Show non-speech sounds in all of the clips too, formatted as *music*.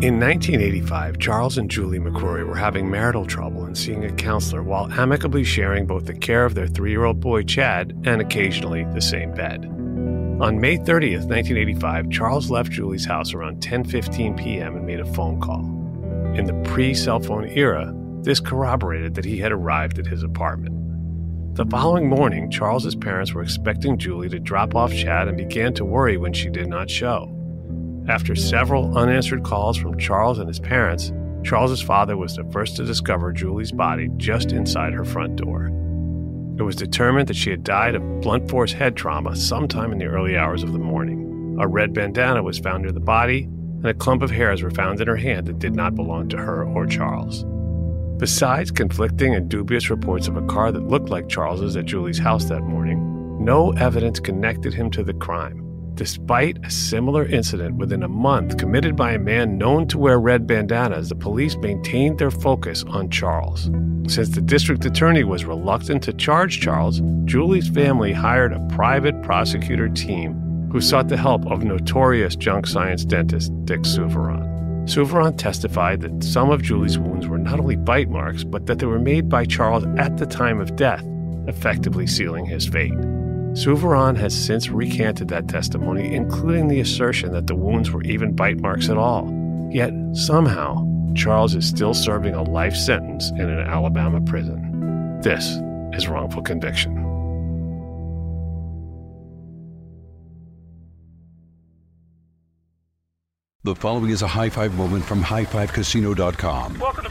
In 1985, Charles and Julie McCrory were having marital trouble and seeing a counselor while amicably sharing both the care of their three year old boy Chad and occasionally the same bed. On May 30th, 1985, Charles left Julie's house around 10:15 p.m. and made a phone call. In the pre-cell phone era, this corroborated that he had arrived at his apartment. The following morning, Charles's parents were expecting Julie to drop off Chad and began to worry when she did not show. After several unanswered calls from Charles and his parents, Charles's father was the first to discover Julie's body just inside her front door. It was determined that she had died of blunt force head trauma sometime in the early hours of the morning. A red bandana was found near the body, and a clump of hairs were found in her hand that did not belong to her or Charles. Besides conflicting and dubious reports of a car that looked like Charles's at Julie's house that morning, no evidence connected him to the crime, despite a similar incident within a month committed by a man known to wear red bandanas. The police maintained their focus on Charles. Since the district attorney was reluctant to charge Charles, Julie's family hired a private prosecutor team who sought the help of notorious junk science dentist Dick Souviron. Souviron testified that some of Julie's wounds were not only bite marks, but that they were made by Charles at the time of death, effectively sealing his fate. Souviron has since recanted that testimony, including the assertion that the wounds were even bite marks at all. Yet, somehow, Charles is still serving a life sentence in an Alabama prison. This is wrongful conviction. The following is a high five moment from highfivecasino.com. Welcome to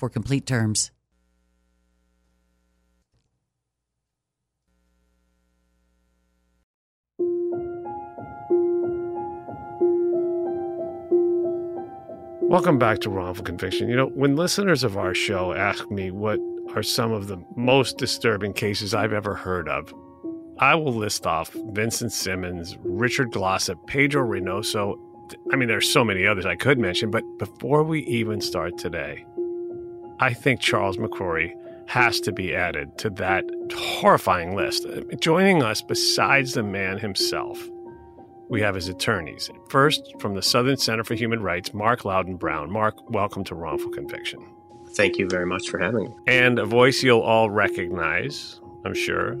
for complete terms. Welcome back to Wrongful Conviction. You know, when listeners of our show ask me what are some of the most disturbing cases I've ever heard of, I will list off Vincent Simmons, Richard Glossip, Pedro Reynoso. I mean, there's so many others I could mention, but before we even start today, I think Charles McCrory has to be added to that horrifying list. Joining us, besides the man himself, we have his attorneys. First, from the Southern Center for Human Rights, Mark Loudon Brown. Mark, welcome to Wrongful Conviction. Thank you very much for having me. And a voice you'll all recognize, I'm sure.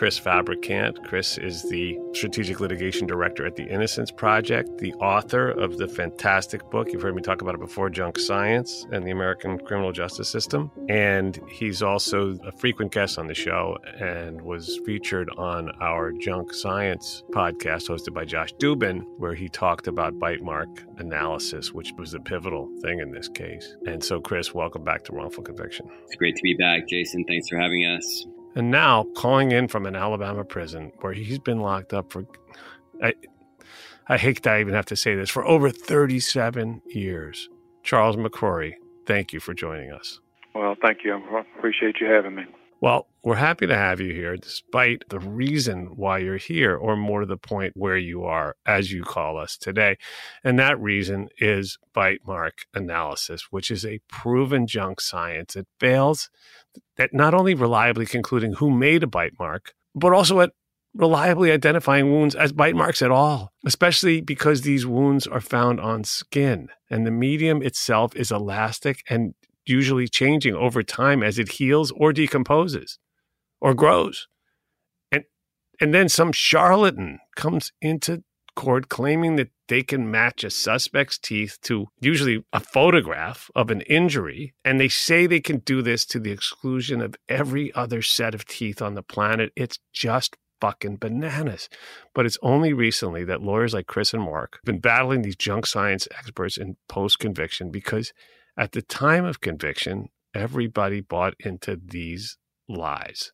Chris Fabricant. Chris is the Strategic Litigation Director at the Innocence Project, the author of the fantastic book. You've heard me talk about it before Junk Science and the American Criminal Justice System. And he's also a frequent guest on the show and was featured on our Junk Science podcast hosted by Josh Dubin, where he talked about bite mark analysis, which was the pivotal thing in this case. And so, Chris, welcome back to Wrongful Conviction. It's great to be back, Jason. Thanks for having us. And now calling in from an Alabama prison where he's been locked up for, I, I hate that I even have to say this, for over 37 years. Charles McCrory, thank you for joining us. Well, thank you. I appreciate you having me. Well, we're happy to have you here, despite the reason why you're here, or more to the point where you are, as you call us today. And that reason is bite mark analysis, which is a proven junk science. It fails at not only reliably concluding who made a bite mark, but also at reliably identifying wounds as bite marks at all, especially because these wounds are found on skin and the medium itself is elastic and usually changing over time as it heals or decomposes or grows. And and then some charlatan comes into court claiming that they can match a suspect's teeth to usually a photograph of an injury and they say they can do this to the exclusion of every other set of teeth on the planet. It's just fucking bananas. But it's only recently that lawyers like Chris and Mark have been battling these junk science experts in post conviction because at the time of conviction, everybody bought into these lies.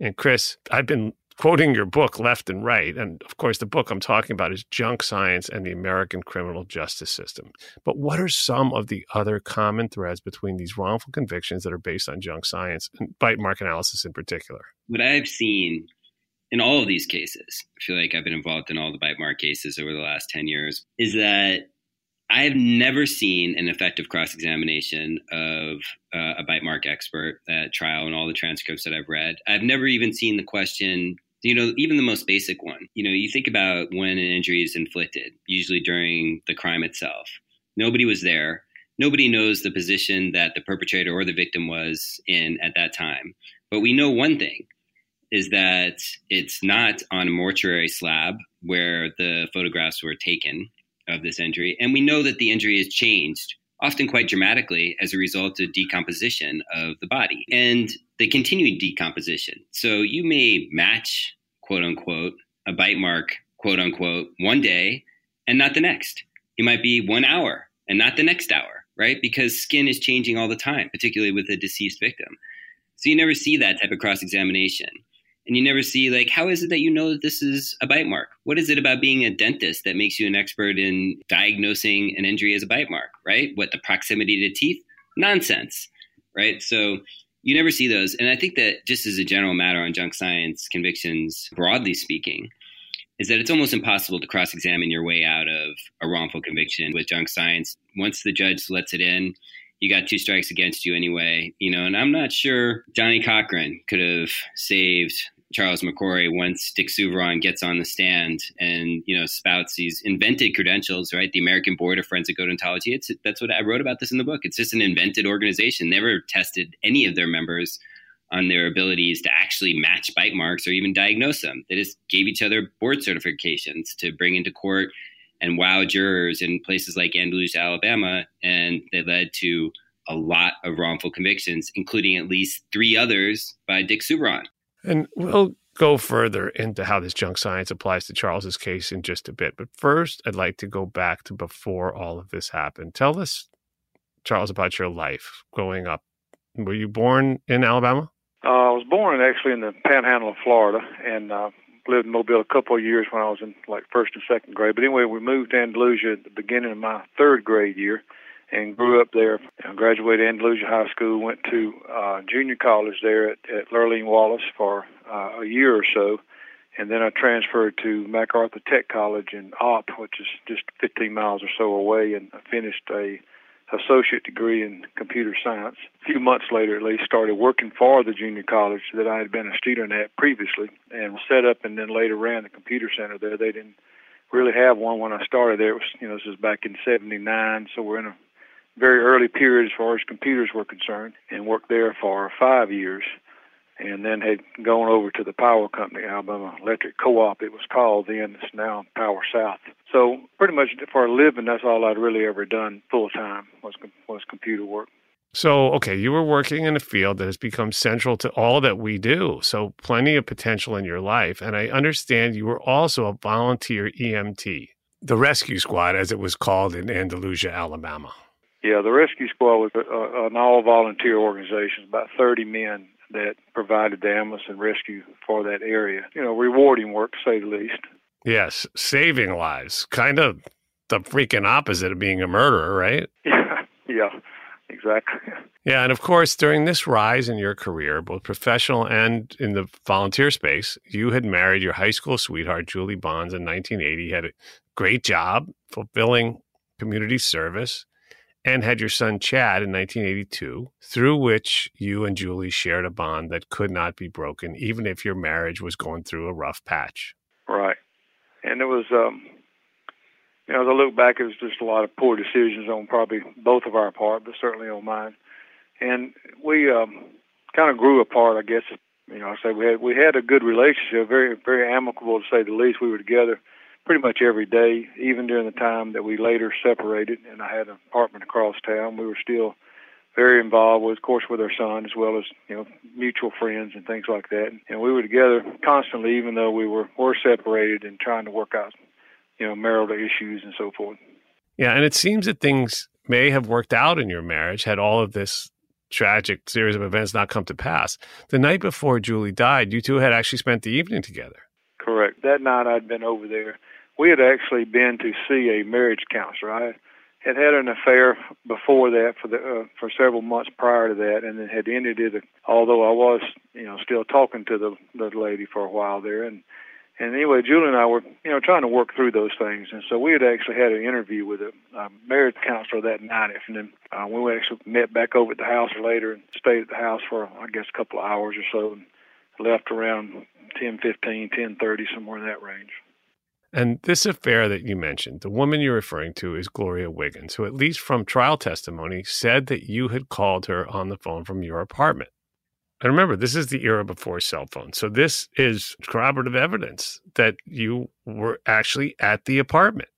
And Chris, I've been quoting your book left and right. And of course, the book I'm talking about is Junk Science and the American Criminal Justice System. But what are some of the other common threads between these wrongful convictions that are based on junk science and bite mark analysis in particular? What I've seen in all of these cases, I feel like I've been involved in all the bite mark cases over the last 10 years, is that I have never seen an effective cross examination of uh, a bite mark expert at trial in all the transcripts that I've read. I've never even seen the question, you know, even the most basic one. You know, you think about when an injury is inflicted, usually during the crime itself. Nobody was there. Nobody knows the position that the perpetrator or the victim was in at that time. But we know one thing is that it's not on a mortuary slab where the photographs were taken of this injury. And we know that the injury has changed, often quite dramatically, as a result of decomposition of the body and the continued decomposition. So you may match, quote unquote, a bite mark, quote unquote, one day and not the next. It might be one hour and not the next hour, right? Because skin is changing all the time, particularly with a deceased victim. So you never see that type of cross examination and you never see like how is it that you know that this is a bite mark? What is it about being a dentist that makes you an expert in diagnosing an injury as a bite mark right? What the proximity to teeth? Nonsense right? So you never see those. And i think that just as a general matter on junk science convictions broadly speaking is that it's almost impossible to cross-examine your way out of a wrongful conviction with junk science. Once the judge lets it in you got two strikes against you anyway, you know, and I'm not sure Johnnie Cochran could have saved Charles McCrory once Dick Souviron gets on the stand and you know spouts these invented credentials, right? The American Board of Forensic Odontology. It's that's what I wrote about this in the book. It's just an invented organization. Never tested any of their members on their abilities to actually match bite marks or even diagnose them. They just gave each other board certifications to bring into court and wow jurors in places like Andalusia, Alabama, and they led to a lot of wrongful convictions, including at least three others by Dick Souviron. And we'll go further into how this junk science applies to Charles's case in just a bit. But first, I'd like to go back to before all of this happened. Tell us, Charles, about your life growing up. Were you born in Alabama? Uh, I was born actually in the panhandle of Florida and uh, lived in Mobile a couple of years when I was in like first and second grade. But anyway, we moved to Andalusia at the beginning of my third grade year and grew up there. I graduated Andalusia High School, went to uh, junior college there at, at Lurleen Wallace for uh, a year or so, and then I transferred to MacArthur Tech College in Opp, which is just 15 miles or so away, and I finished a associate degree in computer science. A few months later, at least, started working for the junior college that I had been a student at previously, and set up and then later ran the computer center there. They didn't really have one when I started there. It was, you know, this was back in '79, so we're in a very early period as far as computers were concerned, and worked there for five years, and then had gone over to the power company, Alabama Electric Co-op. It was called then. It's now Power South. So pretty much for a living, that's all I'd really ever done full time was was computer work. So, okay, you were working in a field that has become central to all that we do. So, plenty of potential in your life. And I understand you were also a volunteer EMT, the rescue squad, as it was called in Andalusia, Alabama. Yeah, the rescue squad was a, an all volunteer organization, about 30 men that provided the ambulance and rescue for that area. You know, rewarding work, to say the least. Yes, saving lives. Kind of the freaking opposite of being a murderer, right? Yeah, *laughs* yeah, exactly. Yeah, and of course, during this rise in your career, both professional and in the volunteer space, you had married your high school sweetheart, Julie Bonds, in 1980. You had a great job fulfilling community service and had your son Chad in 1982, through which you and Julie shared a bond that could not be broken, even if your marriage was going through a rough patch. Right. And it was, um, you know, as I look back, it was just a lot of poor decisions on probably both of our part, but certainly on mine. And we um, kind of grew apart, I guess. You know, I say we had we had a good relationship, very very amicable to say the least. We were together pretty much every day, even during the time that we later separated. And I had an apartment across town. We were still very involved with, of course, with our son as well as you know mutual friends and things like that. And we were together constantly, even though we were were separated and trying to work out you know marital issues and so forth. Yeah, and it seems that things may have worked out in your marriage had all of this tragic series of events not come to pass. The night before Julie died, you two had actually spent the evening together. Correct. That night I'd been over there. We had actually been to see a marriage counselor. I had had an affair before that for the uh, for several months prior to that, and then had ended it. Although I was, you know, still talking to the the lady for a while there, and and anyway, Julie and I were, you know, trying to work through those things. And so we had actually had an interview with a, a marriage counselor that night. And then uh, we actually met back over at the house later and stayed at the house for, I guess, a couple of hours or so and left around 10, 15, 10, 30, somewhere in that range. And this affair that you mentioned, the woman you're referring to is Gloria Wiggins, who, at least from trial testimony, said that you had called her on the phone from your apartment. And remember, this is the era before cell phones. So this is corroborative evidence that you were actually at the apartment.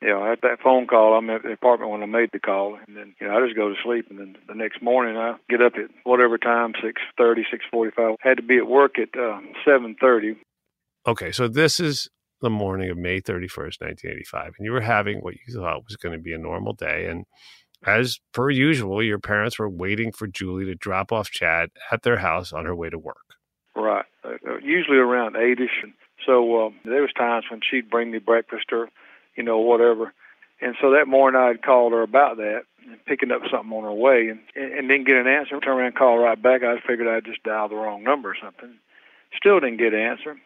Yeah, I had that phone call. I'm at the apartment when I made the call, and then you know I just go to sleep, and then the next morning I get up at whatever time, six thirty, six forty-five. Had to be at work at uh, seven thirty. Okay, so this is the morning of May thirty first, nineteen eighty-five, and you were having what you thought was going to be a normal day, and as per usual, your parents were waiting for Julie to drop off Chad at their house on her way to work. Right. Uh, uh usually around eight-ish. So um, there was times when she'd bring me breakfast or, you know, whatever. And so that morning I had called her about that, picking up something on her way, and, and didn't get an answer. Turn around and call right back. I figured I'd just dial the wrong number or something. Still didn't get an answer.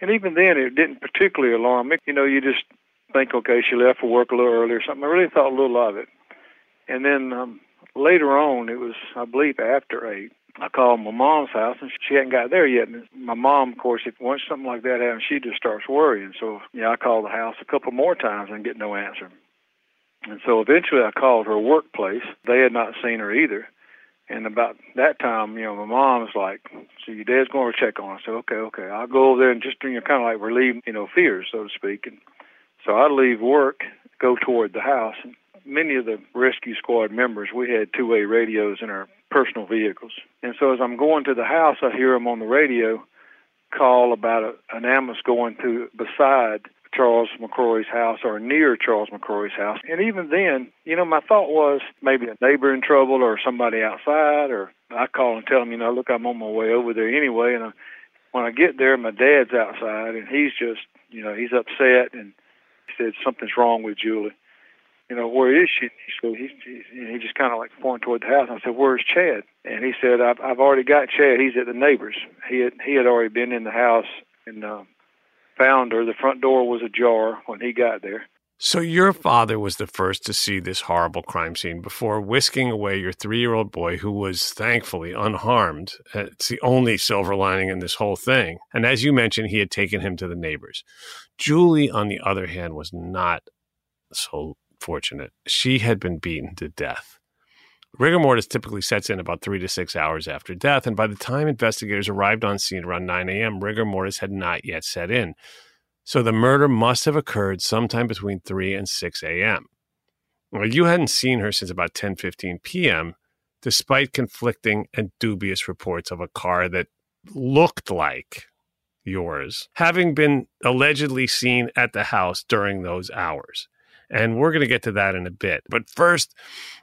And even then, it didn't particularly alarm me. You know, you just think, okay, she left for work a little early or something. I really thought a little of it. And then um, later on, it was, I believe, after 8, I called my mom's house, and she hadn't got there yet. And my mom, of course, if once something like that happens, she just starts worrying. So, yeah, I called the house a couple more times and get no answer. And so eventually I called her workplace. They had not seen her either. And about that time, you know, my mom was like, "So your dad's going to check on." I said, "Okay, okay, I'll go over there and just you know, kind of like relieve, you know, fears, so to speak." And so I leave work, go toward the house, and many of the rescue squad members, we had two-way radios in our personal vehicles. And so as I'm going to the house, I hear them on the radio call about a, an ambulance going to beside Charles McCrory's house or near Charles McCrory's house. And even then, you know, my thought was maybe a neighbor in trouble or somebody outside, or I call and tell them, you know, look, I'm on my way over there anyway. And I, when I get there, my dad's outside and he's just, you know, he's upset and he said something's wrong with Julie you know, where is she? So he he, he just kind of like pointed toward the house. And I said, where's Chad? And he said, I've I've already got Chad. He's at the neighbors. He had he had already been in the house and uh, found her. The front door was ajar when he got there. So your father was the first to see this horrible crime scene before whisking away your three-year-old boy, who was thankfully unharmed. It's the only silver lining in this whole thing. And as you mentioned, he had taken him to the neighbors. Julie, on the other hand, was not so fortunate. She had been beaten to death. Rigor mortis typically sets in about three to six hours after death, and by the time investigators arrived on scene around 9 a.m., rigor mortis had not yet set in. So the murder must have occurred sometime between 3 and 6 a.m. Well, you hadn't seen her since about 10:15 p.m., despite conflicting and dubious reports of a car that looked like yours having been allegedly seen at the house during those hours. And we're going to get to that in a bit. But first,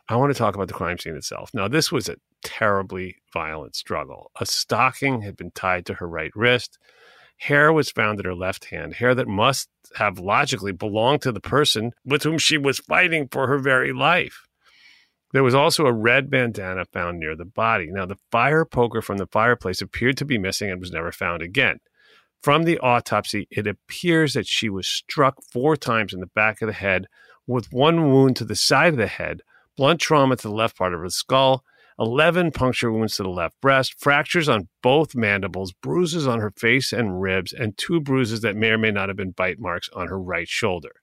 I want to talk about the crime scene itself. Now, this was a terribly violent struggle. A stocking had been tied to her right wrist. Hair was found in her left hand, hair that must have logically belonged to the person with whom she was fighting for her very life. There was also a red bandana found near the body. Now, the fire poker from the fireplace appeared to be missing and was never found again. From the autopsy, it appears that she was struck four times in the back of the head with one wound to the side of the head, blunt trauma to the left part of the skull, 11 puncture wounds to the left breast, fractures on both mandibles, bruises on her face and ribs, and two bruises that may or may not have been bite marks on her right shoulder.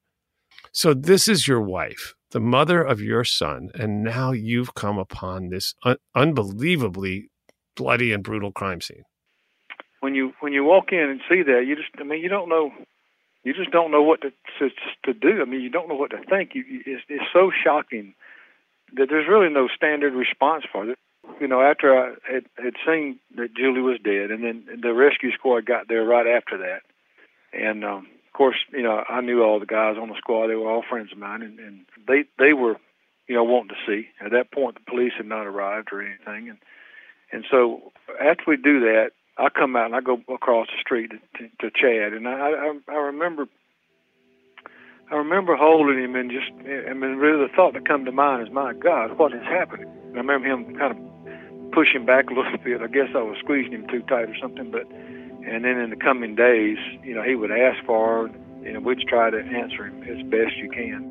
So, this is your wife, the mother of your son, and now you've come upon this un- unbelievably bloody and brutal crime scene. When you when you walk in and see that, you just I mean you don't know you just don't know what to to, to do. I mean you don't know what to think. You, it's, it's so shocking that there's really no standard response for it. You know, after I had, had seen that Julie was dead, and then the rescue squad got there right after that, and um, of course, you know, I knew all the guys on the squad. They were all friends of mine, and, and they they were, you know, wanting to see. At that point, the police had not arrived or anything, and and so after we do that, I come out and I go across the street to, to, to Chad, and I, I I remember I remember holding him and just, mean, really the thought that come to mind is, my God, what is happening? And I remember him kind of pushing back a little bit. I guess I was squeezing him too tight or something. But, and then in the coming days, you know, he would ask for, and we'd try to answer him as best you can.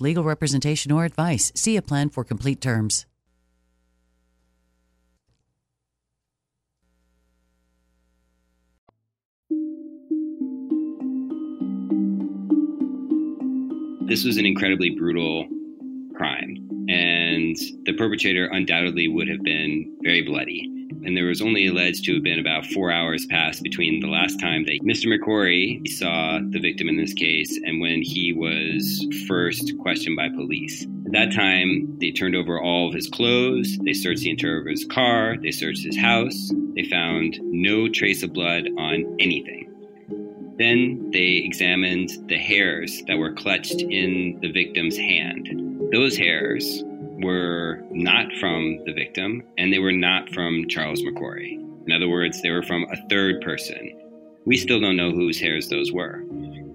legal representation or advice. See a plan for complete terms. This was an incredibly brutal crime, and the perpetrator undoubtedly would have been very bloody. And there was only alleged to have been about four hours passed between the last time that Mr. McCrory saw the victim in this case and when he was first questioned by police. At that time, they turned over all of his clothes, they searched the interior of his car, they searched his house, they found no trace of blood on anything. Then they examined the hairs that were clutched in the victim's hand. Those hairs were not from the victim and they were not from Charles McCrory. In other words, they were from a third person. We still don't know whose hairs those were.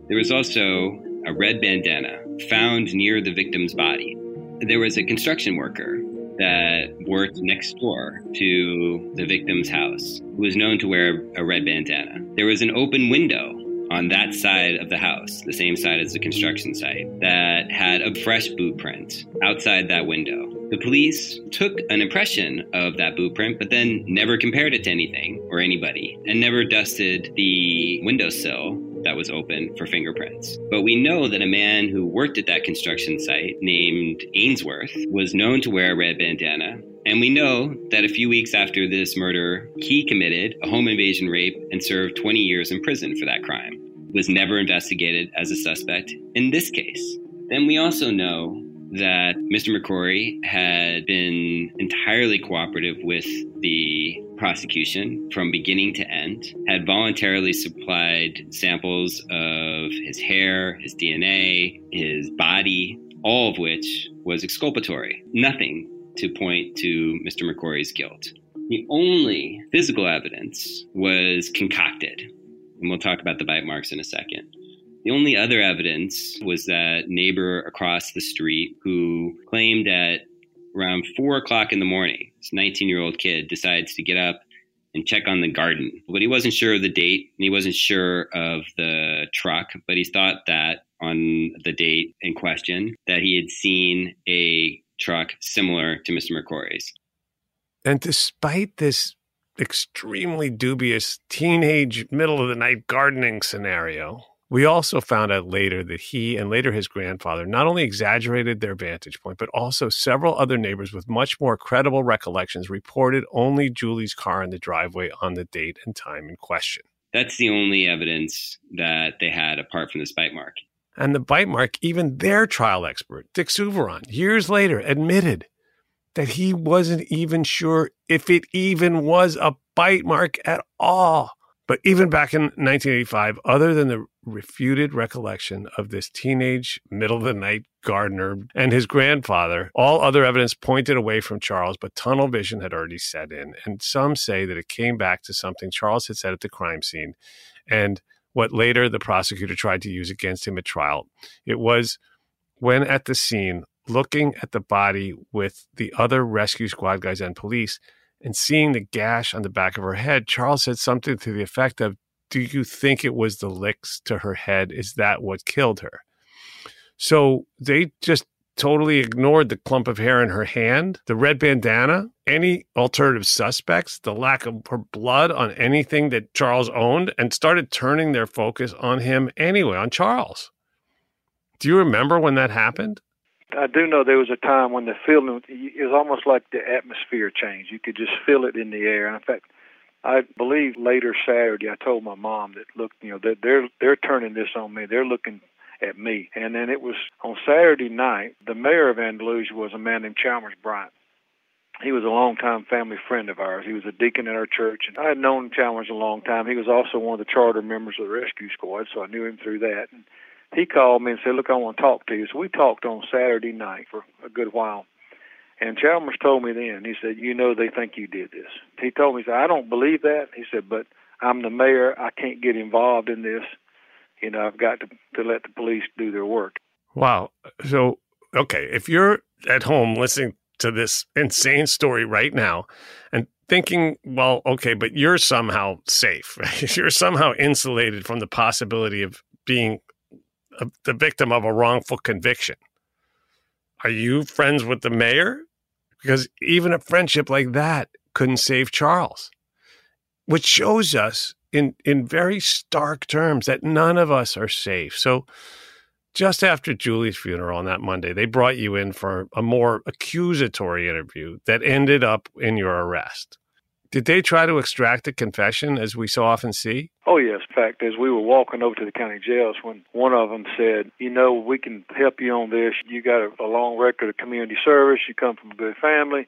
There was also a red bandana found near the victim's body. There was a construction worker that worked next door to the victim's house who was known to wear a red bandana. There was an open window on that side of the house, the same side as the construction site, that had a fresh boot print outside that window. The police took an impression of that boot print, but then never compared it to anything or anybody, and never dusted the windowsill that was open for fingerprints. But we know that a man who worked at that construction site named Ainsworth was known to wear a red bandana. And we know that a few weeks after this murder, he committed a home invasion rape and served 20 years in prison for that crime. Was never investigated as a suspect in this case. Then we also know that Mr. McCrory had been entirely cooperative with the prosecution from beginning to end, had voluntarily supplied samples of his hair, his DNA, his body, all of which was exculpatory. Nothing to point to Mr. McCrory's guilt. The only physical evidence was concocted. And we'll talk about the bite marks in a second. The only other evidence was that neighbor across the street who claimed that around four o'clock in the morning, this 19 year old kid decides to get up and check on the garden. But he wasn't sure of the date and he wasn't sure of the truck, but he thought that on the date in question that he had seen a truck similar to Mr. McCrory's. And despite this extremely dubious teenage middle of the night gardening scenario, we also found out later that he and later his grandfather not only exaggerated their vantage point, but also several other neighbors with much more credible recollections reported only Julie's car in the driveway on the date and time in question. That's the only evidence that they had apart from this bite mark. And the bite mark, even their trial expert, Dick Souviron, years later admitted that he wasn't even sure if it even was a bite mark at all. But even back in 1985, other than the refuted recollection of this teenage, middle of the night gardener and his grandfather, all other evidence pointed away from Charles, but tunnel vision had already set in. And some say that it came back to something Charles had said at the crime scene and what later the prosecutor tried to use against him at trial. It was when at the scene, looking at the body with the other rescue squad guys and police, and seeing the gash on the back of her head, Charles said something to the effect of, Do you think it was the licks to her head? Is that what killed her? So they just totally ignored the clump of hair in her hand, the red bandana, any alternative suspects, the lack of her blood on anything that Charles owned, and started turning their focus on him anyway, on Charles. Do you remember when that happened? I do know there was a time when the feeling was almost like the atmosphere changed. You could just feel it in the air. And in fact, I believe later Saturday I told my mom that look, you know, that they're they're turning this on me. They're looking at me. And then it was on Saturday night. The mayor of Andalusia was a man named Chalmers Bryant. He was a longtime family friend of ours. He was a deacon in our church, and I had known Chalmers a long time. He was also one of the charter members of the rescue squad, so I knew him through that. And he called me and said, "Look, I want to talk to you." So we talked on Saturday night for a good while. And Chalmers told me then, he said, "You know, they think you did this." He told me, he said, "I don't believe that." He said, "But I'm the mayor. I can't get involved in this. You know, I've got to to let the police do their work." Wow. So, okay, if you're at home listening to this insane story right now and thinking, well, okay, but you're somehow safe. *laughs* right? you're somehow insulated from the possibility of being a, the victim of a wrongful conviction. Are you friends with the mayor? Because even a friendship like that couldn't save Charles, which shows us in, in very stark terms that none of us are safe. So, just after Julie's funeral on that Monday, they brought you in for a more accusatory interview that ended up in your arrest. Did they try to extract a confession, as we so often see? Oh, yes. In fact, as we were walking over to the county jails, when one of them said, You know, we can help you on this. You got a, a long record of community service. You come from a good family.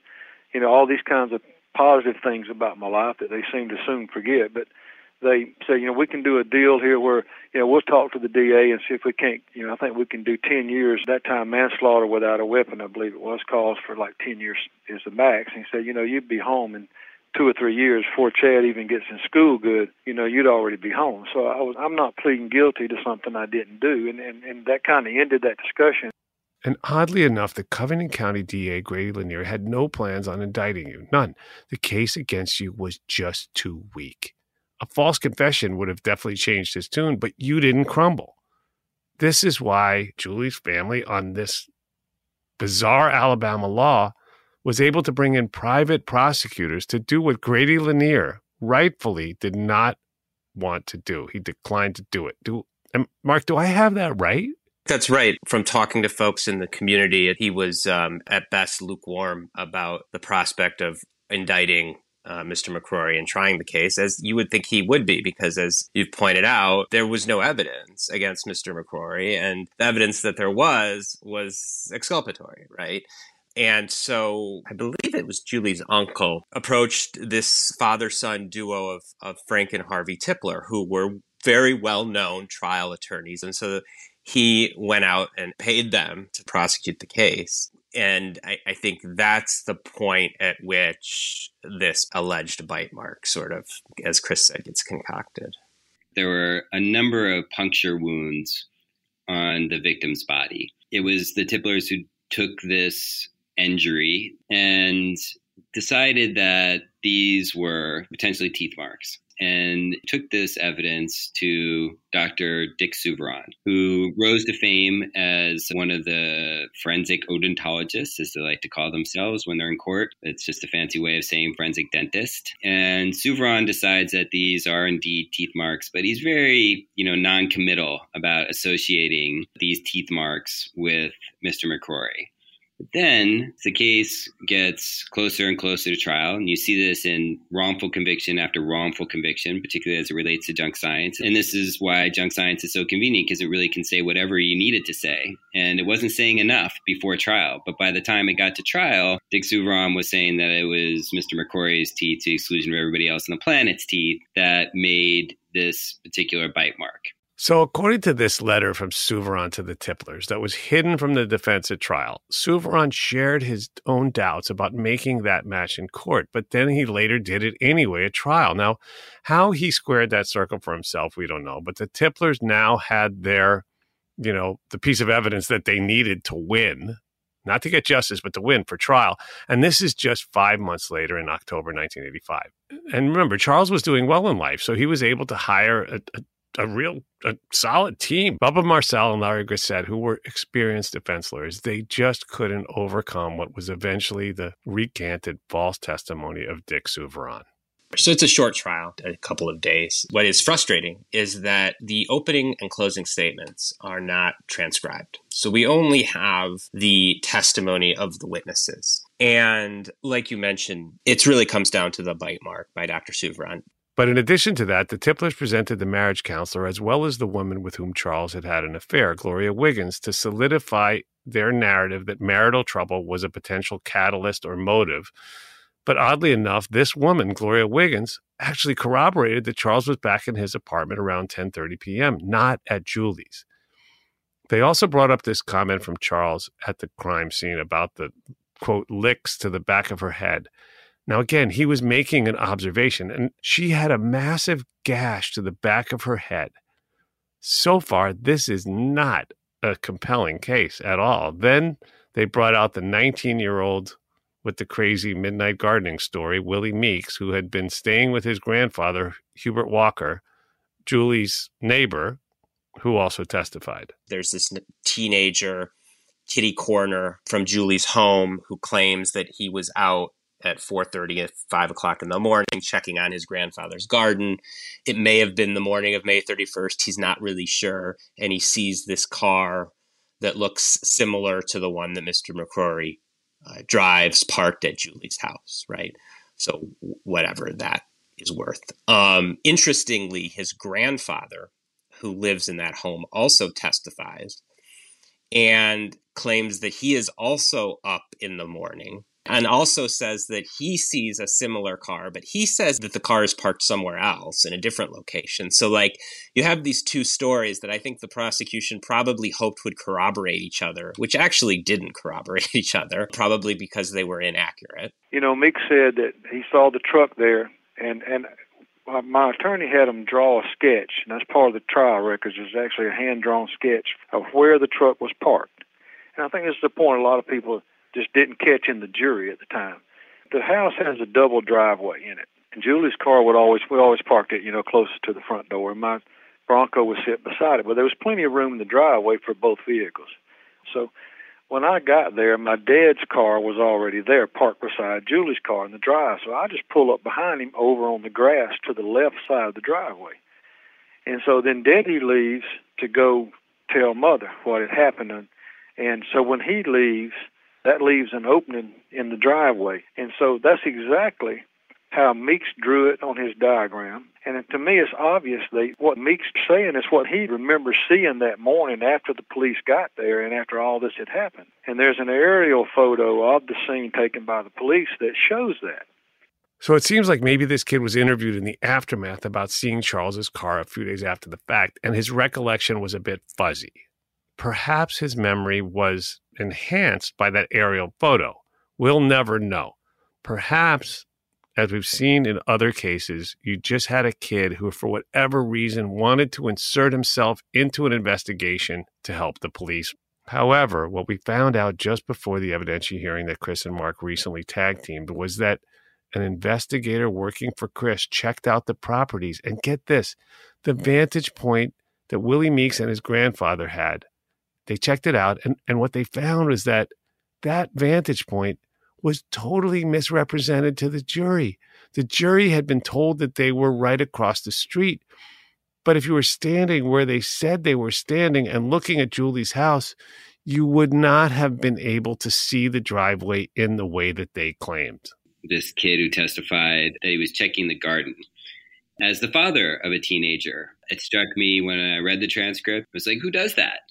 You know, all these kinds of positive things about my life that they seem to soon forget. But they said, you know, we can do a deal here where, you know, we'll talk to the DA and see if we can't, you know, I think we can do 10 years. That time, manslaughter without a weapon, I believe it was, calls for like 10 years is the max. And he said, you know, you'd be home in two or three years before Chad even gets in school good, you know, you'd already be home. So I was, I'm not pleading guilty to something I didn't do. And, and, and that kind of ended that discussion. And oddly enough, the Covington County DA, Grady Lanier, had no plans on indicting you. None. The case against you was just too weak. A false confession would have definitely changed his tune, but you didn't crumble. This is why Julie's family, on this bizarre Alabama law, was able to bring in private prosecutors to do what Grady Lanier rightfully did not want to do. He declined to do it. Do Mark, do I have that right? That's right. From talking to folks in the community, he was um, at best lukewarm about the prospect of indicting uh, Mr. McCrory in trying the case, as you would think he would be, because as you've pointed out, there was no evidence against Mr. McCrory, and the evidence that there was was exculpatory, right? And so I believe it was Julie's uncle approached this father son duo of, of Frank and Harvey Tipler, who were very well known trial attorneys. And so he went out and paid them to prosecute the case. And I, I, think that's the point at which this alleged bite mark, sort of, as Chris said, gets concocted. There were a number of puncture wounds on the victim's body. It was the Tiplers who took this injury and decided that these were potentially teeth marks and took this evidence to Dr. Dick Souviron, who rose to fame as one of the forensic odontologists, as they like to call themselves when they're in court. It's just a fancy way of saying forensic dentist. And Souviron decides that these are indeed teeth marks, but he's very, you know, non-committal about associating these teeth marks with Mr. McCrory. But then the case gets closer and closer to trial, and you see this in wrongful conviction after wrongful conviction, particularly as it relates to junk science. And this is why junk science is so convenient because it really can say whatever you need it to say. And it wasn't saying enough before trial. But by the time it got to trial, Dick Souviron was saying that it was Mr. McCrory's teeth to the exclusion of everybody else on the planet's teeth that made this particular bite mark. So, according to this letter from Souviron to the Tiplers that was hidden from the defense at trial, Souviron shared his own doubts about making that match in court, but then he later did it anyway at trial. Now, how he squared that circle for himself, we don't know, but the Tiplers now had their, you know, the piece of evidence that they needed to win, not to get justice, but to win for trial. And this is just five months later in October 1985. And remember, Charles was doing well in life, so he was able to hire a, a a real a solid team. Bubba Marcel and Larry Grissett, who were experienced defense lawyers, they just couldn't overcome what was eventually the recanted false testimony of Dick Souviron. So it's a short trial, a couple of days. What is frustrating is that the opening and closing statements are not transcribed. So we only have the testimony of the witnesses. And like you mentioned, it really comes down to the bite mark by Dr. Souviron. But in addition to that, the Tiplers presented the marriage counselor as well as the woman with whom Charles had had an affair, Gloria Wiggins, to solidify their narrative that marital trouble was a potential catalyst or motive. But oddly enough, this woman, Gloria Wiggins, actually corroborated that Charles was back in his apartment around 10:30 p.m., not at Julie's. They also brought up this comment from Charles at the crime scene about the quote licks to the back of her head. Now, again, he was making an observation, and she had a massive gash to the back of her head. So far, this is not a compelling case at all. Then they brought out the 19 year old with the crazy midnight gardening story, Willie Meeks, who had been staying with his grandfather, Hubert Walker, Julie's neighbor, who also testified. There's this teenager, Kitty Corner, from Julie's home, who claims that he was out at 4.30 at 5 o'clock in the morning checking on his grandfather's garden. It may have been the morning of may 31st he's not really sure. And he sees this car that looks similar to the one that mr mccrory uh, drives parked at julie's house right? So whatever that is worth. Um, interestingly his grandfather who lives in that home also testifies and claims that he is also up in the morning and also says that he sees a similar car, but he says that the car is parked somewhere else in a different location. So, like, you have these two stories that I think the prosecution probably hoped would corroborate each other, which actually didn't *laughs* corroborate each other, probably because they were inaccurate. You know, Mick said that he saw the truck there, and and my attorney had him draw a sketch, and that's part of the trial records. Is actually a hand drawn sketch of where the truck was parked. And I think this is the point a lot of people just didn't catch in the jury at the time. The house has a double driveway in it, And Julie's car would always we always parked it, you know, closest to the front door, and my Bronco was sitting beside it. But there was plenty of room in the driveway for both vehicles. So when I got there, my dad's car was already there, parked beside Julie's car in the drive. So I just pull up behind him over on the grass to the left side of the driveway. And so then Daddy leaves to go tell Mother what had happened. And, and so when he leaves, that leaves an opening in the driveway. And so that's exactly how Meeks drew it on his diagram. And to me, it's obvious that what Meeks saying is what he remembers seeing that morning after the police got there and after all this had happened. And there's an aerial photo of the scene taken by the police that shows that. So it seems like maybe this kid was interviewed in the aftermath about seeing Charles's car a few days after the fact, and his recollection was a bit fuzzy. Perhaps his memory was enhanced by that aerial photo. We'll never know. Perhaps as we've seen in other cases, you just had a kid who, for whatever reason, wanted to insert himself into an investigation to help the police. However, what we found out just before the evidentiary hearing that Chris and Mark recently tag teamed was that an investigator working for Chris checked out the properties and get this the vantage point that Willie Meeks and his grandfather had. They checked it out, and, and what they found was that that vantage point was totally misrepresented to the jury. The jury had been told that they were right across the street. But if you were standing where they said they were standing and looking at Julie's house, you would not have been able to see the driveway in the way that they claimed. This kid who testified that he was checking the garden. As the father of a teenager, it struck me when I read the transcript. It was like, who does that?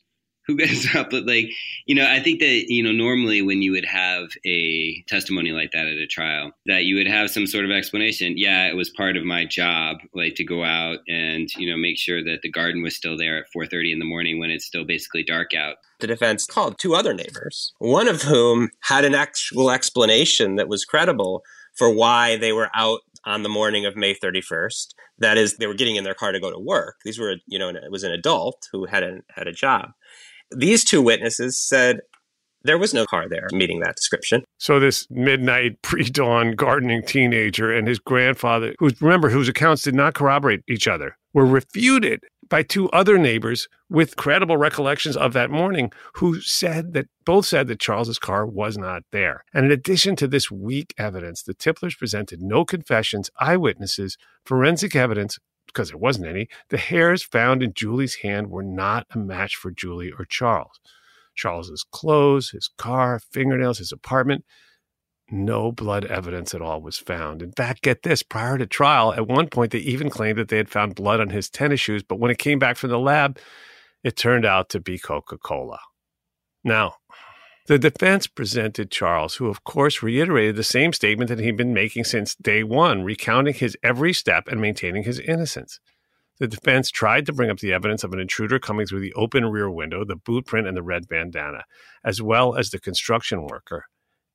Who gets *laughs* up but like you know i think that you know normally when you would have a testimony like that at a trial that you would have some sort of explanation yeah it was part of my job like to go out and you know make sure that the garden was still there at 4.30 in the morning when it's still basically dark out the defense called two other neighbors one of whom had an actual explanation that was credible for why they were out on the morning of May 31st. That is, they were getting in their car to go to work. These were, you know, it was an adult who had a, had a job. These two witnesses said there was no car there meeting that description. So this midnight *laughs* pre-dawn gardening teenager and his grandfather, who remember whose accounts did not corroborate each other, were refuted by two other neighbors with credible recollections of that morning who said that both said that Charles's car was not there. And in addition to this weak evidence, the Tiplers presented no confessions, eyewitnesses, forensic evidence, because there wasn't any, the hairs found in Julie's hand were not a match for Julie or Charles. Charles's clothes, his car, fingernails, his apartment, no blood evidence at all was found. In fact, get this prior to trial, at one point they even claimed that they had found blood on his tennis shoes, but when it came back from the lab, it turned out to be Coca Cola. Now, the defense presented Charles, who of course reiterated the same statement that he'd been making since day one, recounting his every step and maintaining his innocence. The defense tried to bring up the evidence of an intruder coming through the open rear window, the boot print, and the red bandana, as well as the construction worker,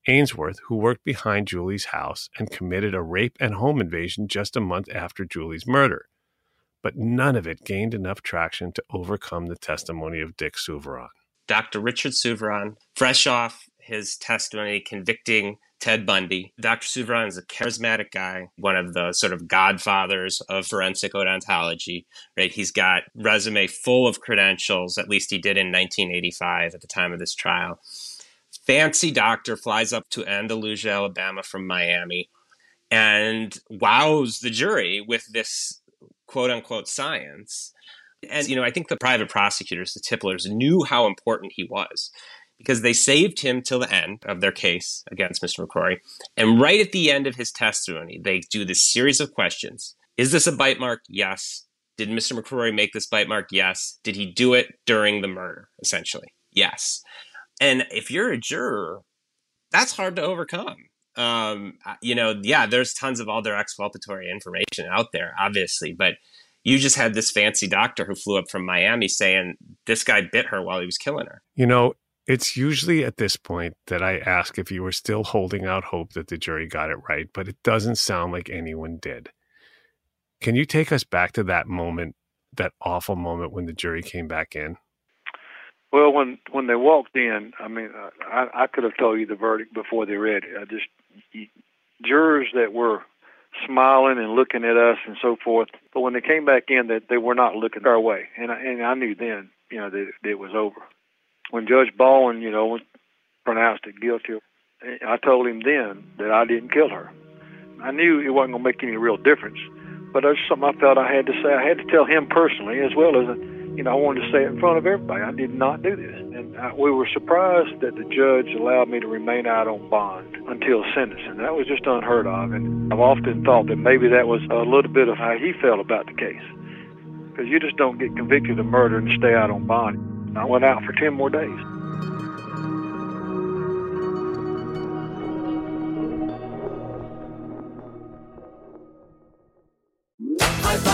Ainsworth, who worked behind Julie's house and committed a rape and home invasion just a month after Julie's murder. But none of it gained enough traction to overcome the testimony of Dick Souviron. Dr. Richard Souviron, fresh off his testimony convicting Ted Bundy. Dr. Souviron is a charismatic guy, one of the sort of godfathers of forensic odontology. Right, he's got resume full of credentials. At least he did in 1985 at the time of this trial. Fancy doctor flies up to Andalusia, Alabama from Miami, and wows the jury with this quote unquote science and, you know, I think the private prosecutors, the Tiplers, knew how important he was because they saved him till the end of their case against Mr. McCrory. And right at the end of his testimony, they do this series of questions. Is this a bite mark? Yes. Did Mr. McCrory make this bite mark? Yes. Did he do it during the murder? Essentially, yes. And if you're a juror, that's hard to overcome. Um, you know, yeah, there's tons of other exculpatory information out there, obviously, but you just had this fancy doctor who flew up from Miami saying this guy bit her while he was killing her. You know, it's usually at this point that I ask if you were still holding out hope that the jury got it right, but it doesn't sound like anyone did. Can you take us back to that moment, that awful moment when the jury came back in? Well, when when they walked in, I mean, I, I could have told you the verdict before they read it. I just jurors that were smiling and looking at us and so forth. But when they came back in, that they were not looking our way, and I, and I knew then, you know, that, that it was over. When Judge Baldwin, you know, pronounced it guilty, I told him then that I didn't kill her. I knew it wasn't going to make any real difference, but that's something I felt I had to say. I had to tell him personally, as well as, you know, I wanted to say it in front of everybody. I did not do this, and I, we were surprised that the judge allowed me to remain out on bond until sentencing. That was just unheard of, and I've often thought that maybe that was a little bit of how he felt about the case, because you just don't get convicted of murder and stay out on bond. I went out for ten more days.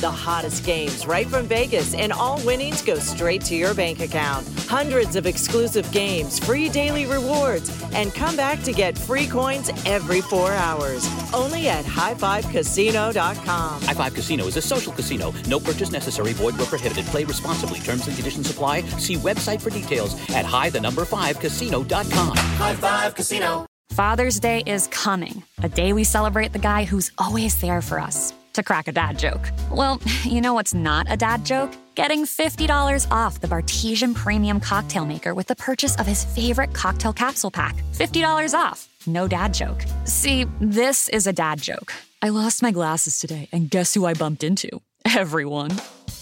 The hottest games right from Vegas, and all winnings go straight to your bank account. Hundreds of exclusive games, free daily rewards, and come back to get free coins every four hours. Only at highfivecasino.com. High Five Casino is a social casino. No purchase necessary. Void where prohibited. Play responsibly. Terms and conditions apply. See website for details at high the number five casino.com. High Five Casino. Father's Day is coming, a day we celebrate the guy who's always there for us. To crack a dad joke. Well, *laughs* you know what's not a dad joke? Getting $50 off the Bartesian Premium Cocktail Maker with the purchase of his favorite cocktail capsule pack. $50 off. No dad joke. See, this is a dad joke. I lost my glasses today, and guess who I bumped into? *laughs* Everyone.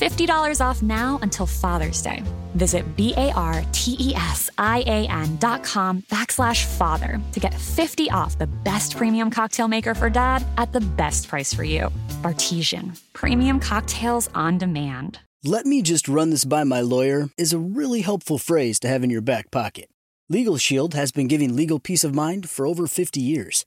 $50 off now until Father's Day. Visit B-A-R-T-E-S-I-A-N dot com backslash father to get 50 off the best premium cocktail maker for dad at the best price for you. Bartesian. Premium cocktails on demand. Let me just run this by my lawyer is a really helpful phrase to have in your back pocket. Legal Shield has been giving legal peace of mind for over 50 years.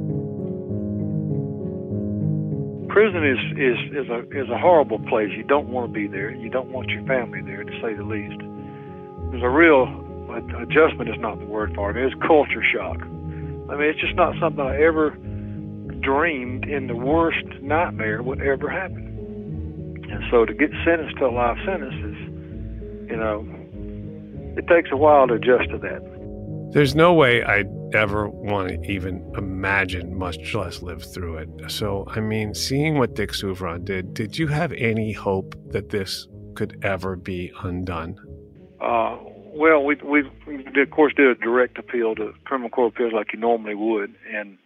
Prison is is is a is a horrible place. You don't want to be there. You don't want your family there, to say the least. There's a real adjustment is not the word for it. It's culture shock. I mean, it's just not something I ever dreamed in the worst nightmare would ever happen. And so to get sentenced to a life sentence is, you know, it takes a while to adjust to that. There's no way I'd ever want to even imagine, much less live through it. So, I mean, seeing what Dick Souviron did, did you have any hope that this could ever be undone? Uh, well, we, we, of course, did a direct appeal to criminal court appeals like you normally would, and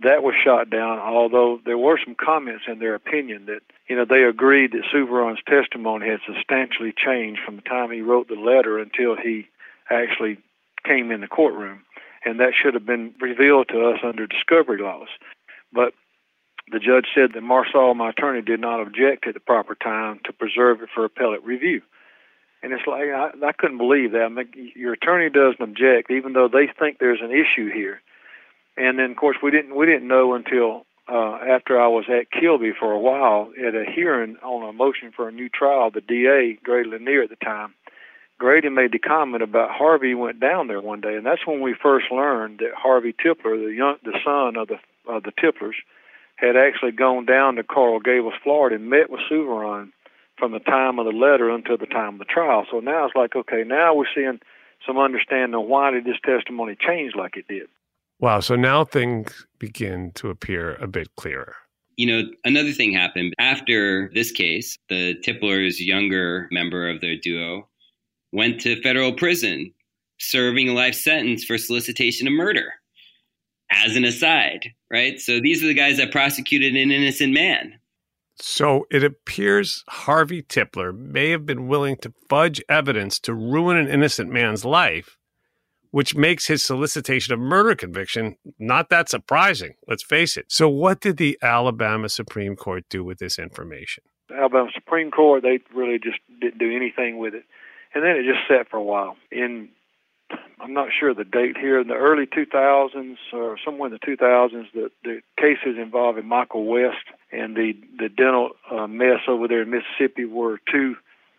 that was shot down. Although there were some comments in their opinion that you know they agreed that Souviron's testimony had substantially changed from the time he wrote the letter until he actually came in the courtroom, and that should have been revealed to us under discovery laws. But the judge said that Marsal, my attorney, did not object at the proper time to preserve it for appellate review. And it's like I, I couldn't believe that. I mean, your attorney doesn't object, even though they think there's an issue here. And then, of course, we didn't we didn't know until uh, after I was at Kilby for a while at a hearing on a motion for a new trial. The DA, Grady Lanier, at the time, Grady made the comment about Harvey went down there one day, and that's when we first learned that Harvey Tipler, the young, the son of the of the Tiplers, had actually gone down to Coral Gables, Florida, and met with Souviron from the time of the letter until the time of the trial. So now it's like, okay, now we're seeing some understanding of why did this testimony change like it did. Wow. So now things begin to appear a bit clearer. You know, another thing happened after this case. The Tiplers' younger member of their duo went to federal prison serving a life sentence for solicitation of murder as an aside, right? So these are the guys that prosecuted an innocent man. So it appears Harvey Tipler may have been willing to fudge evidence to ruin an innocent man's life, which makes his solicitation of murder conviction not that surprising, let's face it. So, what did the Alabama Supreme Court do with this information? The Alabama Supreme Court, they really just didn't do anything with it. And then it just sat for a while. In I'm not sure the date here, in the early 2000s or somewhere in the 2000s, the, the cases involving Michael West and the, the dental uh, mess over there in Mississippi were two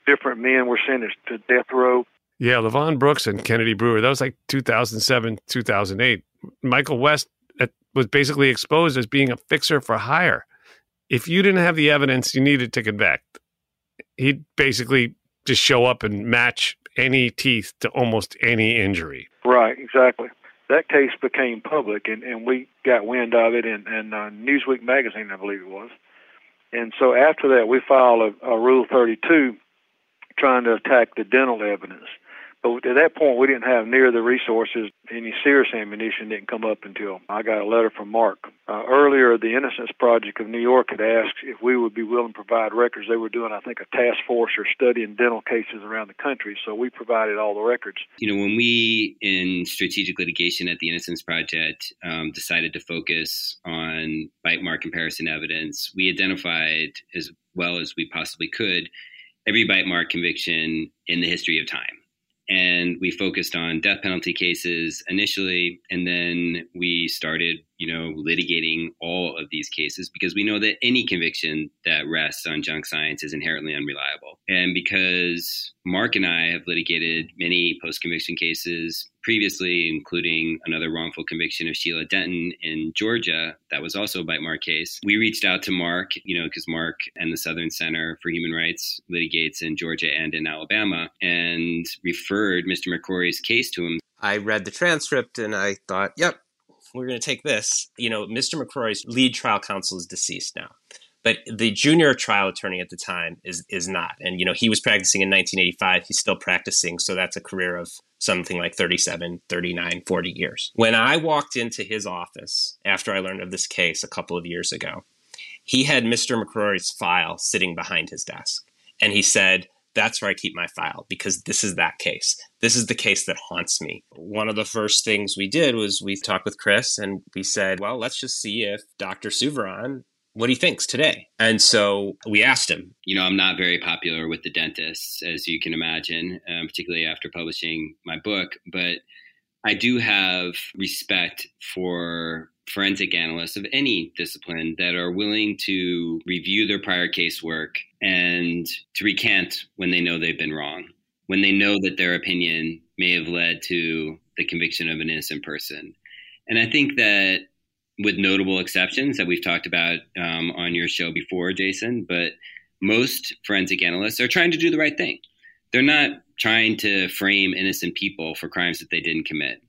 different men were sentenced to death row. Yeah, Levon Brooks and Kennedy Brewer. That was like 2007, 2008. Michael West uh, was basically exposed as being a fixer for hire. If you didn't have the evidence you needed to convict, he'd basically just show up and match any teeth to almost any injury. Right, exactly. That case became public, and, and we got wind of it in, in uh, Newsweek magazine, I believe it was. And so after that, we filed a, a Rule 32 trying to attack the dental evidence. But at that point, we didn't have near the resources. Any serious ammunition didn't come up until I got a letter from Mark. Uh, earlier, the Innocence Project of New York had asked if we would be willing to provide records. They were doing, I think, a task force or studying dental cases around the country. So we provided all the records. You know, when we in strategic litigation at the Innocence Project um, decided to focus on bite mark comparison evidence, we identified as well as we possibly could every bite mark conviction in the history of time and we focused on death penalty cases initially and then we started you know litigating all of these cases because we know that any conviction that rests on junk science is inherently unreliable. And because mark and i have litigated many post-conviction cases previously, including another wrongful conviction of Sheila Denton in Georgia. That was also a bite mark case. We reached out to Mark, you know, because Mark and the Southern Center for Human Rights litigates in Georgia and in Alabama and referred Mr. McCrory's case to him. I read the transcript and I thought, yep, we're going to take this. You know, Mr. McCrory's lead trial counsel is deceased now but the junior trial attorney at the time is is not and you know he was practicing in 1985 he's still practicing so that's a career of something like 37 39 40 years when i walked into his office after i learned of this case a couple of years ago he had mr mccrory's file sitting behind his desk and he said that's where I keep my file because this is that case. This is the case that haunts me. One of the first things we did was we talked with Chris and we said, well, let's just see if Dr. Souviron what he thinks today. And so we asked him. You know, I'm not very popular with the dentists, as you can imagine, um, particularly after publishing my book, but I do have respect for forensic analysts of any discipline that are willing to review their prior casework and to recant when they know they've been wrong, when they know that their opinion may have led to the conviction of an innocent person. And I think that with notable exceptions that we've talked about um, on your show before, Jason. But most forensic analysts are trying to do the right thing. They're not trying to frame innocent people for crimes that they didn't commit.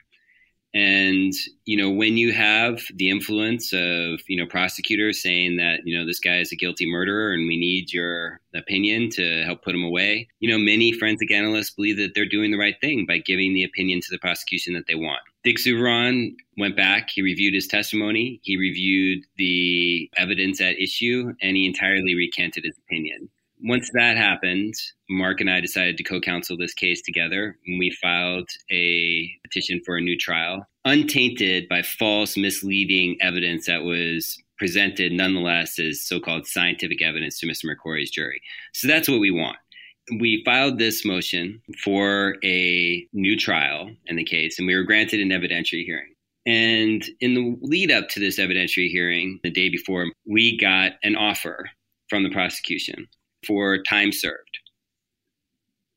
And you know, when you have the influence of you know prosecutors saying that you know this guy is a guilty murderer and we need your opinion to help put him away, you know, many forensic analysts believe that they're doing the right thing by giving the opinion to the prosecution that they want. Dick Souviron went back, he reviewed his testimony, he reviewed the evidence at issue, and he entirely recanted his opinion. Once that happened, Mark and I decided to co counsel this case together. And we filed a petition for a new trial, untainted by false, misleading evidence that was presented nonetheless as so called scientific evidence to Mr. McCrory's jury. So that's what we want we filed this motion for a new trial in the case, and we were granted an evidentiary hearing. And in the lead up to this evidentiary hearing, the day before, we got an offer from the prosecution for time served,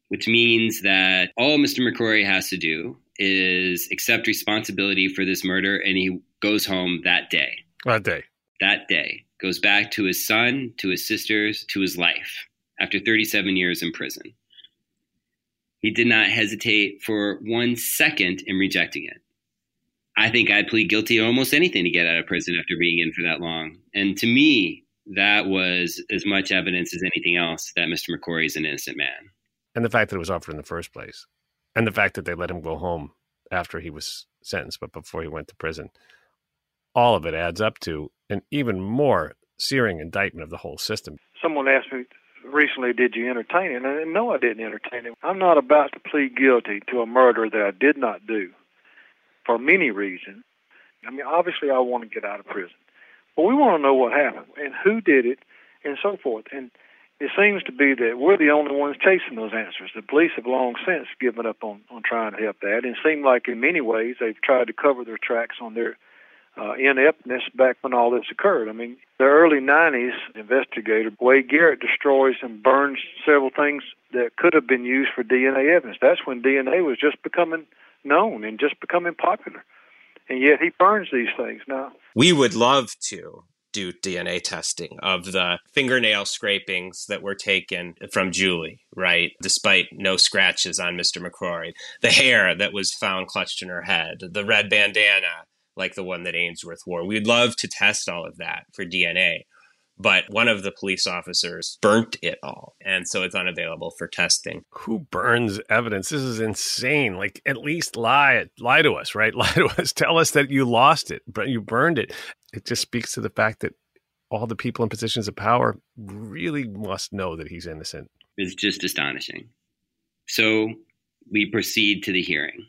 which means that all Mr. McCrory has to do is accept responsibility for this murder and he goes home that day. That day. That day. Goes back to his son, to his sisters, to his life after 37 years in prison. He did not hesitate for one second in rejecting it. I think I'd plead guilty to almost anything to get out of prison after being in for that long. And to me, that was as much evidence as anything else that Mr. McCrory is an innocent man. And the fact that it was offered in the first place, and the fact that they let him go home after he was sentenced, but before he went to prison, all of it adds up to an even more searing indictment of the whole system. Someone asked me recently, did you entertain him? And no, I didn't entertain him. I'm not about to plead guilty to a murder that I did not do for many reasons. I mean, obviously, I want to get out of prison, but we want to know what happened and who did it and so forth. And it seems to be that we're the only ones chasing those answers. The police have long since given up on, on trying to help that, and it seemed like in many ways they've tried to cover their tracks on their uh, ineptness back when all this occurred. I mean, the early 90s investigator Wade Garrett destroys and burns several things that could have been used for DNA evidence. That's when DNA was just becoming known and just becoming popular. And yet he burns these things now. We would love to do DNA testing of the fingernail scrapings that were taken from Julie, right? Despite no scratches on Mr. McCrory. The hair that was found clutched in her head, the red bandana like the one that Ainsworth wore. We'd love to test all of that for DNA, but one of the police officers burnt it all, and so it's unavailable for testing. Who burns evidence? This is insane. Like, at least lie, lie to us, right? *laughs* Lie to us. Tell us that you lost it, but you burned it. It just speaks to the fact that all the people in positions of power really must know that he's innocent. It's just astonishing. So we proceed to the hearing.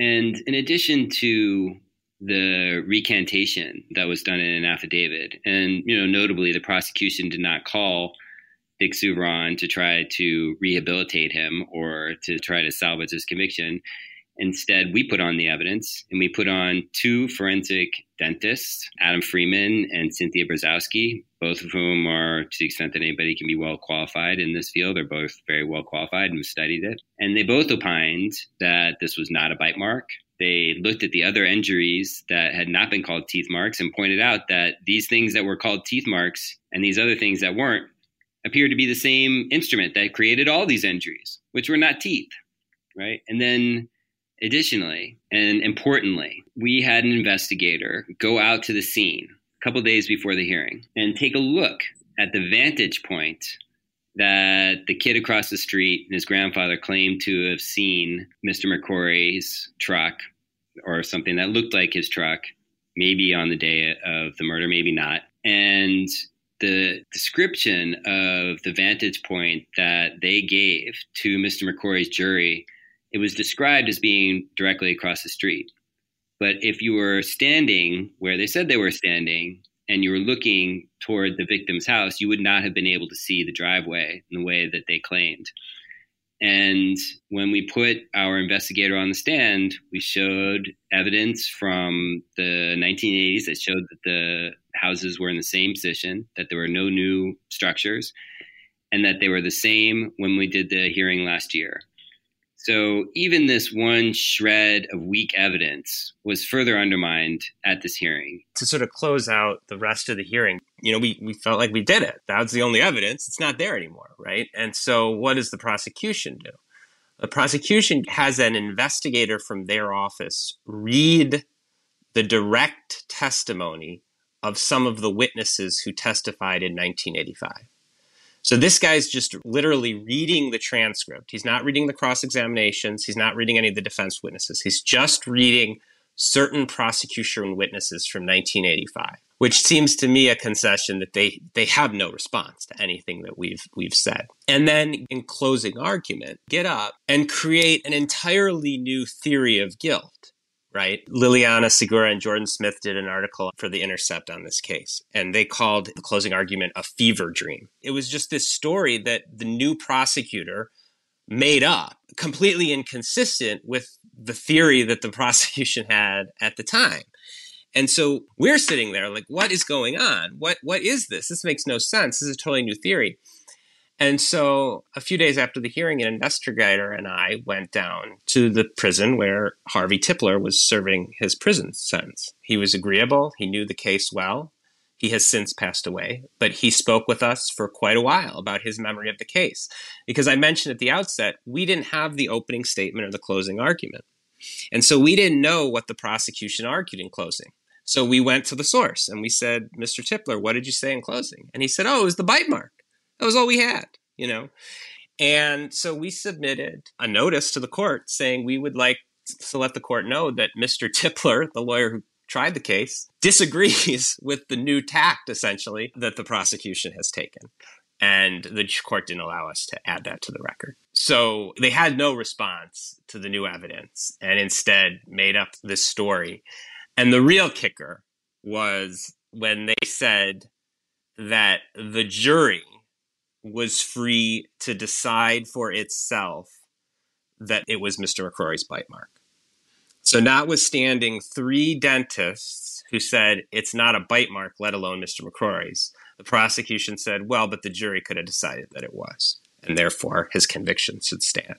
And in addition to the recantation that was done in an affidavit. And, you know, notably, the prosecution did not call Dick Souviron to try to rehabilitate him or to try to salvage his conviction. Instead, we put on the evidence and we put on two forensic dentists, Adam Freeman and Cynthia Brzozowski, both of whom are, to the extent that anybody can be well qualified in this field, they're both very well qualified and studied it. And they both opined that this was not a bite mark, they looked at the other injuries that had not been called teeth marks and pointed out that these things that were called teeth marks and these other things that weren't appeared to be the same instrument that created all these injuries, which were not teeth, right? And then additionally and importantly, we had an investigator go out to the scene a couple days before the hearing and take a look at the vantage point that the kid across the street and his grandfather claimed to have seen Mr. McCrory's truck or something that looked like his truck, maybe on the day of the murder, maybe not. And the description of the vantage point that they gave to Mr. McCrory's jury, it was described as being directly across the street. But if you were standing where they said they were standing, and you were looking toward the victim's house, you would not have been able to see the driveway in the way that they claimed. And when we put our investigator on the stand, we showed evidence from the 1980s that showed that the houses were in the same position, that there were no new structures, and that they were the same when we did the hearing last year. So even this one shred of weak evidence was further undermined at this hearing. To sort of close out the rest of the hearing, you know, we, we felt like we did it. That was the only evidence. It's not there anymore, right? And so what does the prosecution do? The prosecution has an investigator from their office read the direct testimony of some of the witnesses who testified in 1985. So this guy's just literally reading the transcript. He's not reading the cross examinations. He's not reading any of the defense witnesses. He's just reading certain prosecution witnesses from 1985, which seems to me a concession that they they have no response to anything that we've we've said. And then in closing argument, get up and create an entirely new theory of guilt right? Liliana Segura and Jordan Smith did an article for The Intercept on this case, and they called the closing argument a fever dream. It was just this story that the new prosecutor made up, completely inconsistent with the theory that the *laughs* prosecution had at the time. And so we're sitting there like, what is going on? What what is this? This makes no sense. This is a totally new theory. And so a few days after the hearing, an investigator and I went down to the prison where Harvey Tipler was serving his prison sentence. He was agreeable. He knew the case well. He has since passed away, but he spoke with us for quite a while about his memory of the case. Because I mentioned at the outset, we didn't have the opening statement or the closing argument. And so we didn't know what the prosecution argued in closing. So we went to the source and we said, Mr. Tipler, what did you say in closing? And he said, Oh, it was the bite mark. That was all we had, you know? And so we submitted a notice to the court saying we would like to let the court know that Mr. Tipler, the lawyer who tried the case, disagrees *laughs* with the new tact, essentially, that the prosecution has taken. And the court didn't allow us to add that to the record. So they had no response to the new evidence and instead made up this story. And the real kicker was when they said that the jury was free to decide for itself that it was Mr. McCrory's bite mark. So, notwithstanding three dentists who said it's not a bite mark, let alone Mr. McCrory's, the prosecution said, well, but the jury could have decided that it was, and therefore his conviction should stand.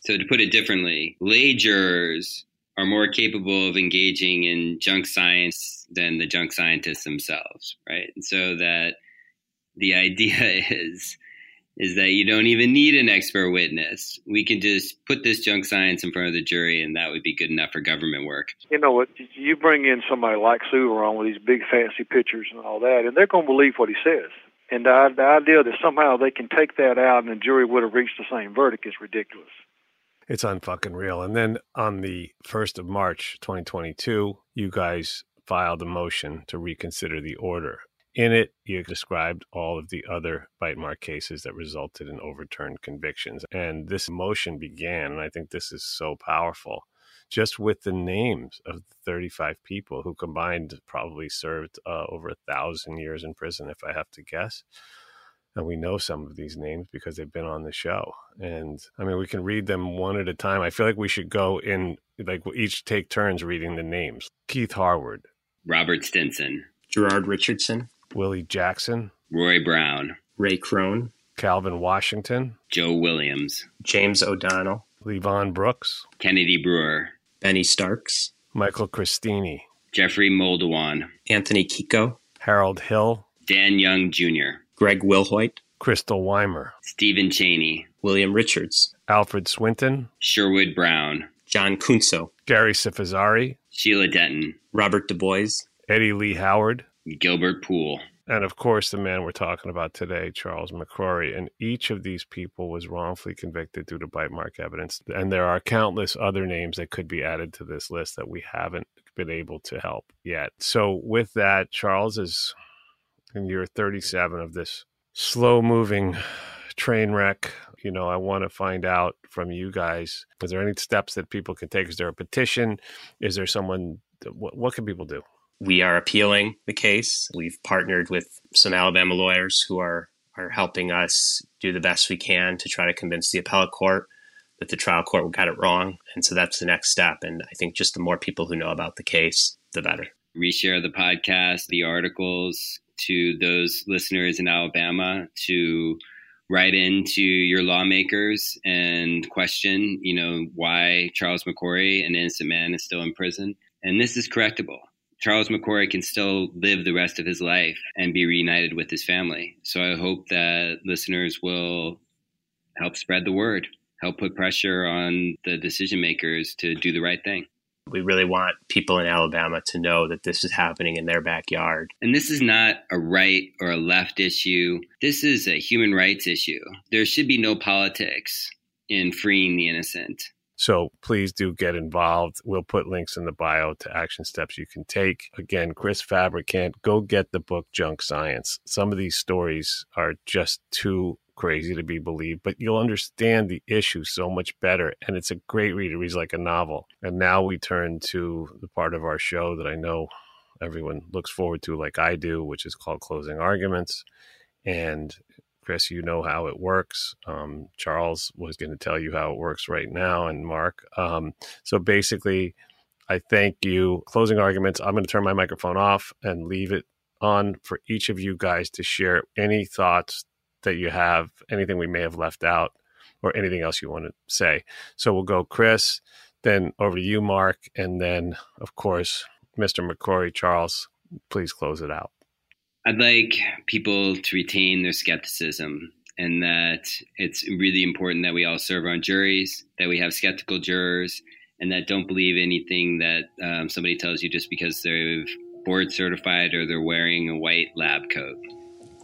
So, to put it differently, lay jurors are more capable of engaging in junk science than the junk scientists themselves, right? And so that the idea *laughs* is is that you don't even need an expert witness. We can just put this junk science in front of the jury, and that would be good enough for government work. You know what? You bring in somebody like Souviron with these big fancy pictures and all that, and they're going to believe what he says. And the, the idea that somehow they can take that out and the jury would have reached the same verdict is ridiculous. It's unfucking real. And then on the 1st of March, 2022, you guys filed a motion to reconsider the order. In it, you described all of the other bite mark cases that resulted in overturned convictions. And this motion began, and I think this is so powerful, just with the names of 35 people who combined probably served uh, over a thousand years in prison, if I have to guess and we know some of these names because they've been on the show. And I mean, we can read them one at a time. I feel like we should go in, like, we each take turns reading the names Keith Harward, Robert Stinson, Gerard Richardson, Willie Jackson, Roy Brown, Ray Krone, Calvin Washington, Joe Williams, James O'Donnell, Levon Brooks, Kennedy Brewer, Bennie Starks, Michael Cristini, Jeffrey Moldowan, Anthony Keko, Harold Hill, Dan Young Jr., Greg Wilhoit, Crystal Weimer, Steven Chaney, William Richards, Alfred Swinton, Sherwood Brown, John Kunco, Gary Cifizzari, Sheila Denton, Robert Du Bois, Eddie Lee Howard, Gilbert Poole, and of course the man we're talking about today, Charles McCrory. And each of these people was wrongfully convicted due to bite mark evidence. And there are countless other names that could be added to this list that we haven't been able to help yet. So with that, Charles is in year 37 of this slow moving train wreck. You know, I want to find out from you guys is there any steps that people can take? Is there a petition? Is there someone, what, what can people do? We are appealing the case. We've partnered with some Alabama lawyers who are, are helping us do the best we can to try to convince the appellate court that the trial court got it wrong. And so that's the next step. And I think just the more people who know about the case, the better. Reshare the podcast, the articles, to those listeners in Alabama to write into your lawmakers and question, you know, why Charles McCrory, an innocent man, is still in prison. And this is correctable. Charles McCrory can still live the rest of his life and be reunited with his family. So I hope that listeners will help spread the word, help put pressure on the decision makers to do the right thing. We really want people in Alabama to know that this is happening in their backyard. And this is not a right or a left issue. This is a human rights issue. There should be no politics in freeing the innocent. So please do get involved. We'll put links in the bio to action steps you can take. Again, Chris Fabricant, go get the book Junk Science. Some of these stories are just too crazy to be believed, but you'll understand the issue so much better. And it's a great read. It reads like a novel. And now we turn to the part of our show that I know everyone looks forward to, like I do, which is called Closing Arguments. And Chris, you know how it works. Um, Charles was going to tell you how it works right now, and Mark. Um, so basically, I thank you. Closing arguments. I'm going to turn my microphone off and leave it on for each of you guys to share any thoughts that you have, anything we may have left out, or anything else you want to say. So we'll go Chris, then over to you, Mark, and then, of course, Mr. McCrory. Charles, please close it out. I'd like people to retain their skepticism and that it's really important that we all serve on juries, that we have skeptical jurors, and that don't believe anything that um, somebody tells you just because they're board certified or they're wearing a white lab coat.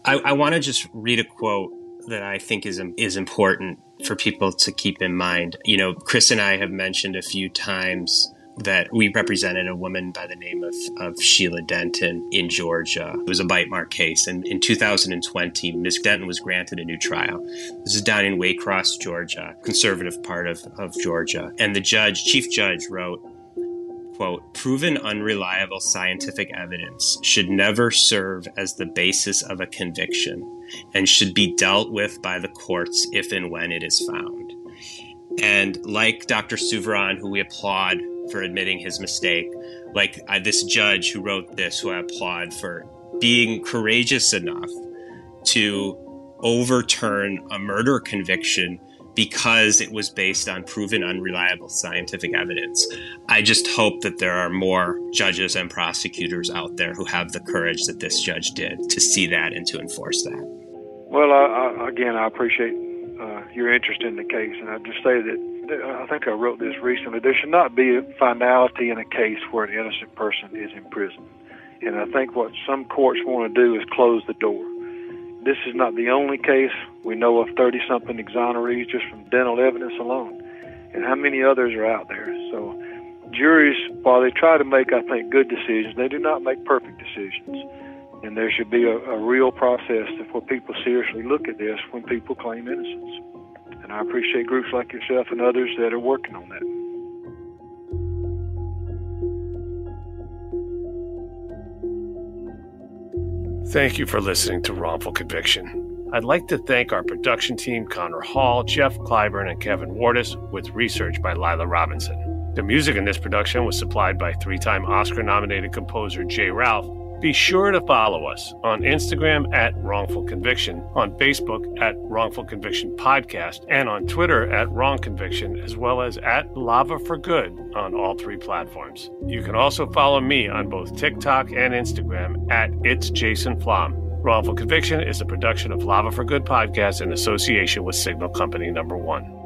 I, I want to just read a quote that I think is is important for people to keep in mind. You know, Chris and I have mentioned a few times that we represented a woman by the name of, of Sheila Denton in Georgia. It was a bite mark case. And in 2020, Ms. Denton was granted a new trial. This is down in Waycross, Georgia, conservative part of, of Georgia. And the judge, chief judge, wrote, quote, proven unreliable scientific evidence should never serve as the basis of a conviction and should be dealt with by the courts if and when it is found. And like Dr. Souviron, who we applaud for admitting his mistake, like uh, this judge who wrote this, who I applaud for being courageous enough to overturn a murder conviction because it was based on proven unreliable scientific evidence. I just hope that there are more judges and prosecutors out there who have the courage that this judge did to see that and to enforce that. Well, I, I, again, I appreciate uh, your interest in the case, and I just say that I think I wrote this recently. There should not be a finality in a case where an innocent person is in prison, and I think what some courts want to do is close the door this is not the only case. We know of 30 something exonerees just from dental evidence alone. And how many others are out there? So, juries, while they try to make, I think, good decisions, they do not make perfect decisions. And there should be a, a real process for people seriously look at this when people claim innocence. And I appreciate groups like yourself and others that are working on that. Thank you for listening to Wrongful Conviction. I'd like to thank our production team, Connor Hall, Jeff Clyburn, and Kevin Wardis, with research by Lila Robinson. The music in this production was supplied by three time Oscar nominated composer Jay Ralph be sure to follow us on Instagram at Wrongful Conviction, on Facebook at Wrongful Conviction Podcast, and on Twitter at Wrong Conviction, as well as at Lava for Good on all three platforms. You can also follow me on both TikTok and Instagram at It's Jason Flom. Wrongful Conviction is a production of Lava for Good podcast in association with Signal Company Number One.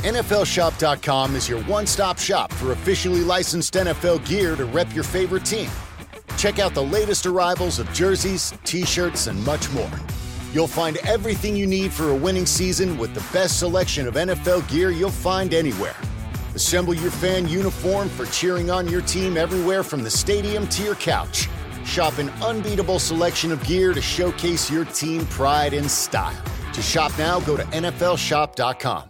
NFLShop.com is your one stop shop for officially licensed NFL gear to rep your favorite team. Check out the latest arrivals of jerseys, t shirts, and much more. You'll find everything you need for a winning season with the best selection of NFL gear you'll find anywhere. Assemble your fan uniform for cheering on your team everywhere from the stadium to your couch. Shop an unbeatable selection of gear to showcase your team pride and style. To shop now, go to NFLShop.com.